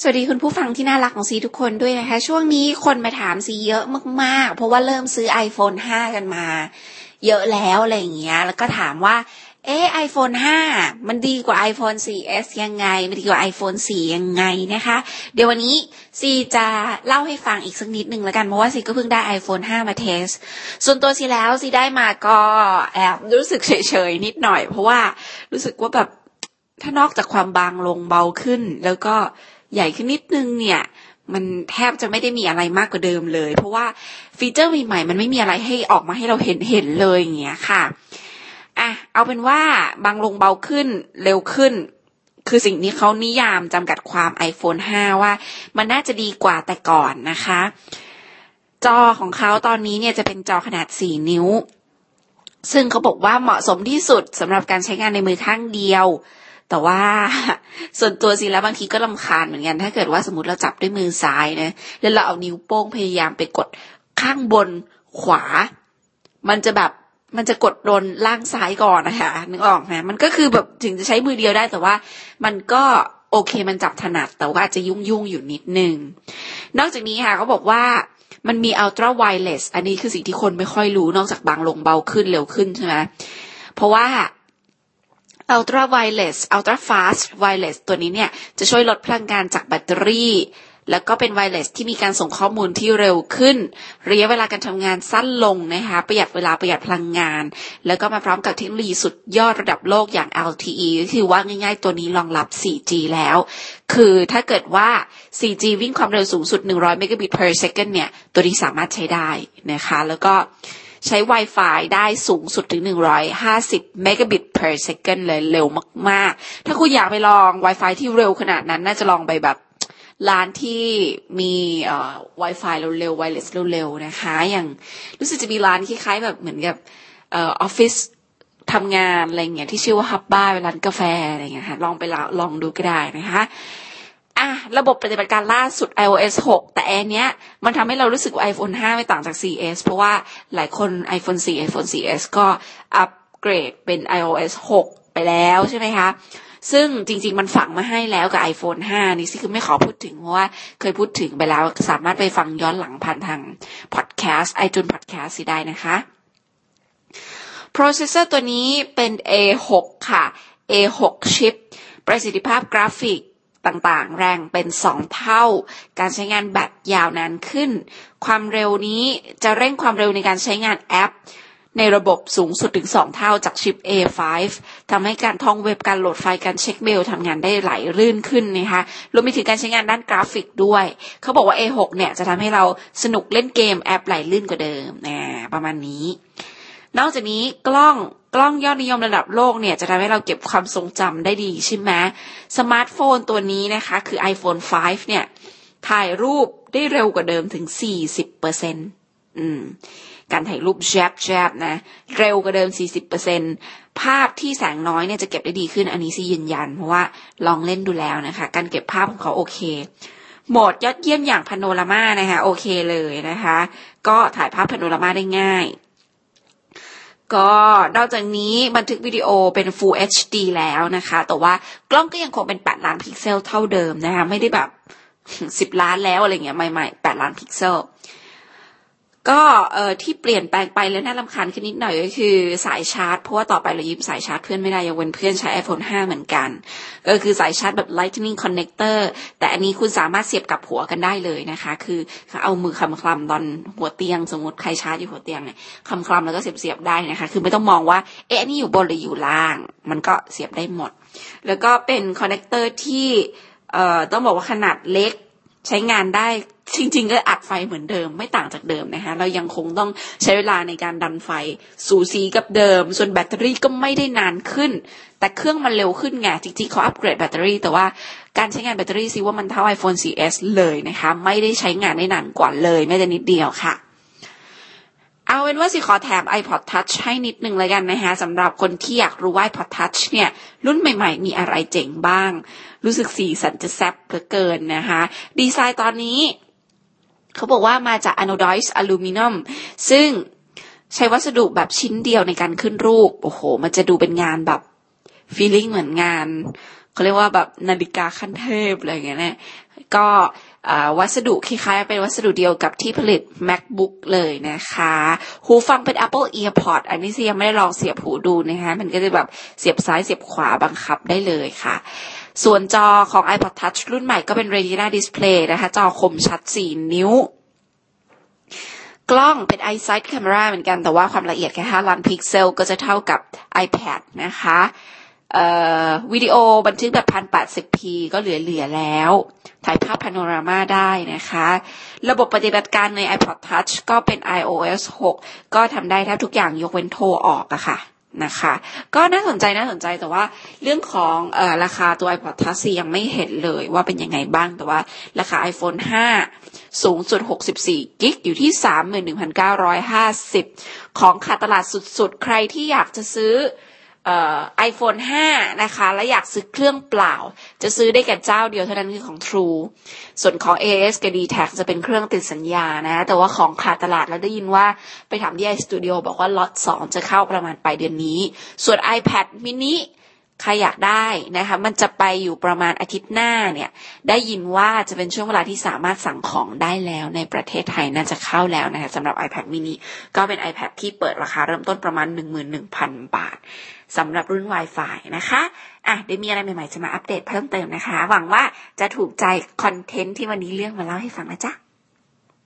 สวัสดีคุณผู้ฟังที่น่ารักของซีทุกคนด้วยนะคะ ช่วงนี้คนมาถามซีเยอะมากๆ เพราะว่าเริ่มซื้อ iPhone 5 กันมา เยอะแล้วอะไรอย่างเงี้ย แล้วก็ถามว่า เออ iPhone 5 มันดีกว่า iPhone 4S ยังไง มันดีกว่า iPhone 4 ยังไงนะคะ เดี๋ยววันนี้ซีจะเล่าให้ฟังอีกสักนิดหนึ่งแล้วกัน เพราะว่าซีก็เพิ่งได้ iPhone 5 มาเทส ส่วนตัวซีแล้วซีได้มาก็แอบรู้สึกเฉยๆนิดหน่อย เพราะว่ารู้สึกว่าแบบถ้านอกจากความบางลงเบาขึ้นแล้วก็ ใหญ่ขึ้นนิดนึงเนี่ย มันแทบจะไม่ได้มีอะไรมากกว่าเดิมเลย เพราะว่าฟีเจอร์ใหม่ๆมันไม่มีอะไรให้ออกมาให้เราเห็นเห็นเลยอย่างเงี้ยค่ะอะเอาเป็นว่าบางลงเบาขึ้นเร็วขึ้น คือสิ่งนี้เขานิยามจำกัดความ iPhone 5 ว่า มันน่าจะดีกว่าแต่ก่อนนะคะ จอของเขาตอนนี้เนี่ยจะเป็นจอขนาด 4 นิ้ว ซึ่งเขาบอกว่าเหมาะสมที่สุดสำหรับการใช้งานในมือข้างเดียว แต่ว่าส่วนตัวสิแล้วบางทีก็ลำคาญเหมือนกัน ถ้าเกิดว่าสมมติเราจับด้วยมือซ้ายนะ แล้วเราเอานิ้วโป้งพยายามไปกดข้างบนขวา มันจะแบบมันจะกดโดนล่างซ้ายก่อนนะคะนึกออกไหมมันก็คือแบบถึงจะใช้มือเดียวได้แต่ว่า มันก็โอเคมันจับถนัดแต่ว่าจะยุ่งยุ่งอยู่นิดนึง นอกจากนี้ค่ะเขาบอกว่ามันมี ultra wireless อันนี้คือสิ่งที่คนไม่ค่อยรู้นอกจากบางลงเบาขึ้นเร็วขึ้นใช่ไหมเพราะว่า Ultra Wireless Ultra Fast Wireless ตัวนี้เนี่ย จะช่วยลดพลังงานจากแบตเตอรี่ แล้วก็เป็นไวเลสที่มีการส่งข้อมูลที่เร็วขึ้น ระยะเวลาการทำงานสั้นลงนะคะ ประหยัดเวลาประหยัดพลังงาน แล้วก็มาพร้อมกับเทคโนโลยีสุดยอดระดับโลกอย่าง LTE คือว่าง่าย ๆ ตัวนี้รองรับ 4G แล้ว คือถ้าเกิดว่า 4G วิ่งความเร็วสูงสุด 100 m b p s เนี่ย ตัวนี้สามารถใช้ได้นะคะ แล้วก็ ใช้ Wi-Fi ได้สูงสุดถึง 150 megabit per second เลยเร็วมาก ๆ ถ้าคุณอยากไปลอง Wi-Fi ที่เร็วขนาดนั้น น่าจะลองไปแบบร้านที่มีเอ่อ Wi-Fi เร็วๆ wireless เร็วๆ นะคะ อย่างรู้สึกจะมีร้านคล้ายๆแบบเหมือนกับเอ่อออฟฟิศทำงานอะไรเงี้ยที่ชื่อว่าฮับบ้าเป็นร้านกาแฟอะไรเงี้ยค่ะลองไปลองดูก็ได้นะคะ อะระบบปฏิบัติการล่าสุด iOS 6 แต่แอนเนี้ย มันทำให้เรารู้สึกว่า iPhone 5 ไม่ต่างจาก 4S เพราะว่าหลายคน iPhone 4 iPhone 4S ก็อัปเกรดเป็น iOS 6 ไปแล้วใช่ไหมคะ ซึ่งจริง ๆ มันฝังมาให้แล้วกับ iPhone 5 นี่สิคือไม่ขอพูดถึง เพราะว่าเคยพูดถึงไปแล้ว สามารถไปฟังย้อนหลังผ่านทาง podcast iTunes podcast สิได้นะคะ processor ตัวนี้เป็น A6 ค่ะ A6 ชิปประสิทธิภาพกราฟิก ต่างๆ แรงเป็นสองเท่า การใช้งานแบตยาวนานขึ้น ความเร็วนี้จะเร่งความเร็วในการใช้งานแอป ในระบบสูงสุดถึง 2 เท่าจากชิป A5 ทำให้การท่องเว็บการโหลดไฟล์การเช็คเมลทำงานได้ไหลลื่นขึ้นนะคะรวมไปถึงการใช้งานด้านกราฟิกด้วย เขาบอกว่า A6 เนี่ยจะทำให้เราสนุกเล่นเกมแอปไหลลื่นกว่าเดิมนะประมาณนี้ นอกจากนี้กล้อง กล้องยอดนิยมระดับโลกเนี่ยจะทำให้เราเก็บความทรงจำได้ดีใช่ไหมสมาร์ทโฟนตัวนี้นะคะ คือ iPhone 5 เนี่ย ถ่ายรูปได้เร็วกว่าเดิมถึง 40เปอร์เซ็นต์การถ่ายรูปแชะแชะนะ เร็วกว่าเดิม 40เปอร์เซ็นภาพที่แสงน้อยเนี่ยจะเก็บได้ดีขึ้นอันนี้ซียืนยัน เพราะว่าลองเล่นดูแล้วนะคะ การเก็บภาพของเขาโอเคโหมดยอดเยี่ยมอย่างพาโนรามานะคะ โอเคเลยนะคะ ก็ถ่ายภาพพาโนรามาได้ง่าย ก็นอกจากนี้บันทึกวิดีโอเป็น Full HD แล้วนะคะ แต่ว่ากล้องก็ยังคงเป็น 8 ล้านพิกเซลเท่าเดิมนะคะ ไม่ได้แบบ 10 ล้านแล้วอะไรเงี้ยใหม่ๆ 8 ล้านพิกเซล ก็เอ่อที่เปลี่ยนแปลงไปแล้วน่ารำคาญขึ้นนิดหน่อยก็คือสายชาร์จ เพราะว่าต่อไปเรายืมสายชาร์จเพื่อนไม่ได้ยกเว้นเพื่อนใช้ iPhone 5 เหมือนกันก็คือสายชาร์จแบบ Lightning Connector แต่อันนี้คุณสามารถเสียบกลับหัวกันได้เลยนะคะ คือเอามือคลำคลำตอนหัวเตียง สมมติใครชาร์จอยู่หัวเตียงเนี่ยคลำคลำแล้วก็เสียบเสียบได้นะคะ คือไม่ต้องมองว่าเอ๊ะนี่อยู่บนหรืออยู่ล่าง มันก็เสียบได้หมด แล้วก็เป็น connector ที่เอ่อต้องบอกว่าขนาดเล็ก ใช้งานได้จริง ๆ ก็อัดไฟเหมือนเดิมไม่ต่างจากเดิมนะคะเรายังคงต้องใช้เวลาในการดันไฟ สูสีกับเดิม ส่วนแบตเตอรี่ก็ไม่ได้นานขึ้น แต่เครื่องมันเร็วขึ้นไงจริงๆเขาอัปเกรดแบตเตอรี่ แต่ว่าการใช้งานแบตเตอรี่ซิว่ามันเท่า iPhone 4S เลยนะคะ ไม่ได้ใช้งานได้นานกว่าเลยแม้แต่นิดเดียวค่ะ เอาเป็นว่าสิขอแถม iPod Touch ให้นิดนึงเลยกันนะคะสำหรับคนที่อยากรู้ว่า iPod Touch เนี่ยรุ่นใหม่ๆ มีอะไรเจ๋งบ้าง รู้สึกสีสันจะแซ่บเหลือเกินนะคะ ดีไซน์ตอนนี้ เขาบอกว่ามาจาก anodized aluminum ซึ่งใช้วัสดุแบบชิ้นเดียวในการขึ้นรูป โอ้โห มันจะดูเป็นงานแบบ feeling เหมือนงานเขาเรียกว่าแบบนาฬิกาขั้นเทพอะไรอย่างเงี้ยนี่ยก็ วัสดุคล้ายๆเป็นวัสดุเดียวกับที่ผลิต macbook เลยนะคะ หูฟังเป็น apple earpod อันนี้ซียังไม่ได้ลองเสียบหูดูนะคะมันก็จะแบบเสียบซ้ายเสียบขวาบังคับได้เลยค่ะส่วนจอของ iPod Touch รุ่นใหม่ก็เป็น Retina Display นะคะ จอคมชัด 4 นิ้ว กล้องเป็น iSight Camera เหมือนกัน แต่ว่าความละเอียดแค่ 5 ล้านพิกเซล ก็จะเท่ากับ iPad นะคะ วิดีโอบันทึกแบบ 1080p ก็เหลือๆแล้ว ถ่ายภาพพาโนรามาได้นะคะ ระบบปฏิบัติการใน iPod Touch ก็เป็น iOS 6 ก็ทำได้แทบทุกอย่างยกเว้นโทรออกอะค่ะนะคะ ก็น่าสนใจน่าสนใจแต่ว่าเรื่องของอราคาตัว iPod Touch ยังไม่เห็นเลยว่าเป็นยังไงบ้างแต่ว่าราคา iPhone 5 สูงสุด 64 กิกอยู่ที่ 31,950 ของขาดตลาดสุดๆ ใครที่อยากจะซื้อ ไอโฟน5นะคะ และอยากซื้อเครื่องเปล่า จะซื้อได้แก่เจ้าเดียวเท่านั้นคือของ True ส่วนของ AS กับ d t แทจะเป็นเครื่องติดสัญญานะ แต่ว่าของขาดตลาดแล้วได้ยินว่าไปถามที่ไอสตูดิโอบอกว่าล็อต2จะเข้าประมาณปลายเดือนนี้ ส่วน iPad mini ใครอยากได้นะคะมันจะไปอยู่ประมาณอาทิตย์หน้าเนี่ย ได้ยินว่าจะเป็นช่วงเวลาที่สามารถสั่งของได้แล้วในประเทศไทยน่าจะเข้าแล้วนะคะสำหรับ iPad mini ก็เป็น iPad ที่เปิดราคาเริ่มต้นประมาณ 11,000 บาทสำหรับรุ่น Wi-Fi นะคะ อะเดี๋ยวมีอะไรใหม่ๆจะมาอัปเดตเพิ่มเติมนะคะ หวังว่าจะถูกใจคอนเทนต์ที่วันนี้เรื่องมาเล่าให้ฟังนะจ๊ะ